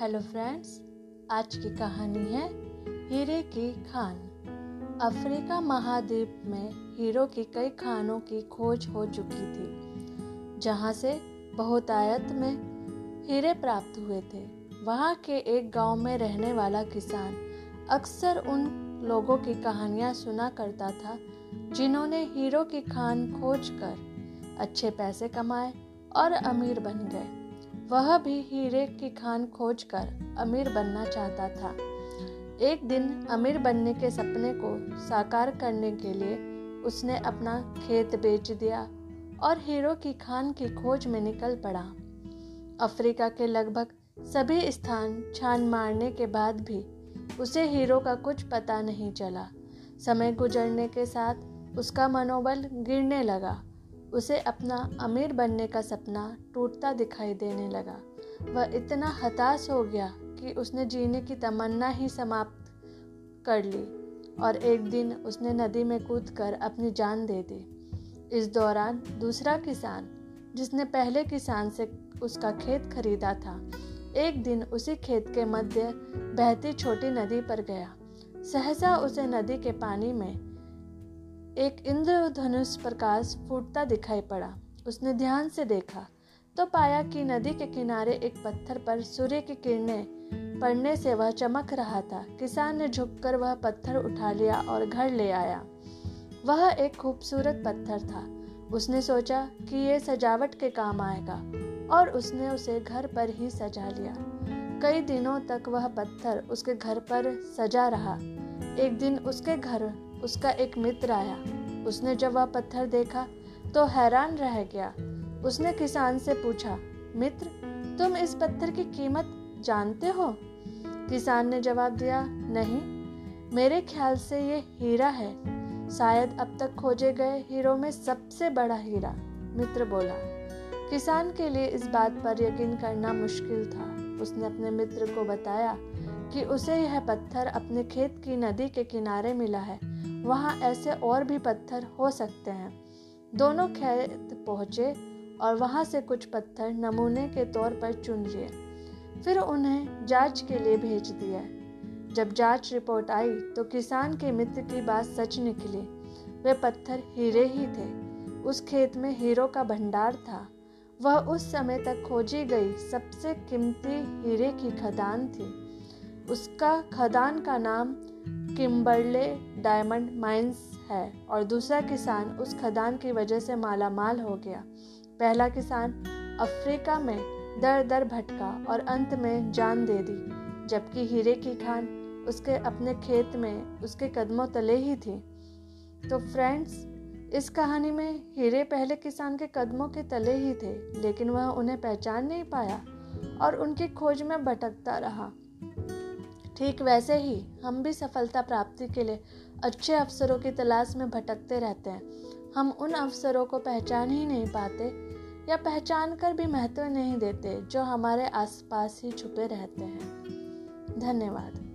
Hello friends आज की कहानी है हीरे की खान। अफ्रीका महाद्वीप में हीरो की कई खानों की खोज हो चुकी थी, जहाँ से बहुतायत में हीरे प्राप्त हुए थे। वहाँ के एक गाँव में रहने वाला किसान अक्सर उन लोगों की कहानियाँ सुना करता था, जिन्होंने हीरो की खान खोज कर अच्छे पैसे कमाए और अमीर बन गए। वह भी हीरे की खान खोज कर अमीर बनना चाहता था। एक दिन अमीर बनने के सपने को साकार करने के लिए उसने अपना खेत बेच दिया और हीरो की खान की खोज में निकल पड़ा। अफ्रीका के लगभग सभी स्थान छान मारने के बाद भी उसे हीरो का कुछ पता नहीं चला। समय गुजरने के साथ उसका मनोबल गिरने लगा। उसे अपना अमीर बनने का सपना टूटता दिखाई देने लगा। वह इतना हताश हो गया कि उसने जीने की तमन्ना ही समाप्त कर ली और एक दिन उसने नदी में कूद कर अपनी जान दे दी। इस दौरान दूसरा किसान, जिसने पहले किसान से उसका खेत खरीदा था, एक दिन उसी खेत के मध्य बहती छोटी नदी पर गया। सहसा उसे नदी के पानी में एक इंद्रधनुष प्रकाश फूटता दिखाई पड़ा। उसने ध्यान से देखा तो पाया कि नदी के किनारे एक पत्थर पर सूर्य की किरणें पड़ने से वह चमक रहा था। किसान ने झुककर वह पत्थर उठा लिया और घर ले आया। वह एक खूबसूरत पत्थर था। उसने सोचा कि ये सजावट के काम आएगा और उसने उसे घर पर ही सजा लिया। कई दिनों तक वह पत्थर उसके घर पर सजा रहा। एक दिन उसके घर उसका एक मित्र आया। उसने जब वह पत्थर देखा तो हैरान रह गया। उसने किसान से पूछा, मित्र, तुम इस पत्थर की कीमत जानते हो? किसान ने जवाब दिया, नहीं। मेरे ख्याल से ये हीरा है। शायद अब तक खोजे गए हीरो में सबसे बड़ा हीरा, मित्र बोला। किसान के लिए इस बात पर यकीन करना मुश्किल था। उसने अपने मित्र को बताया कि उसे यह पत्थर अपने खेत की नदी के किनारे मिला है। वहाँ ऐसे और भी पत्थर हो सकते हैं। दोनों खेत पहुँचे और वहाँ से कुछ पत्थर नमूने के तौर पर चुन लिए। फिर उन्हें जाँच के लिए भेज दिया। जब जाँच रिपोर्ट आई तो किसान के मित्र की बात सच निकली। वे पत्थर हीरे ही थे। उस खेत में हीरो का भंडार था। वह उस समय तक खोजी गई सबसे कीमती हीरे की खदान थी। उसका खदान का नाम किम्बरले डायमंड माइंस है और दूसरा किसान उस खदान की वजह से माला माल हो गया। पहला किसान अफ्रीका में दर दर भटका और अंत में जान दे दी, जबकि हीरे की खान उसके अपने खेत में उसके कदमों तले ही थी। तो फ्रेंड्स, इस कहानी में हीरे पहले किसान के कदमों के तले ही थे, लेकिन वह उन्हें पहचान नहीं पाया और उनकी खोज में भटकता रहा। ठीक वैसे ही हम भी सफलता प्राप्ति के लिए अच्छे अवसरों की तलाश में भटकते रहते हैं। हम उन अवसरों को पहचान ही नहीं पाते या पहचान कर भी महत्व नहीं देते जो हमारे आसपास ही छुपे रहते हैं। धन्यवाद।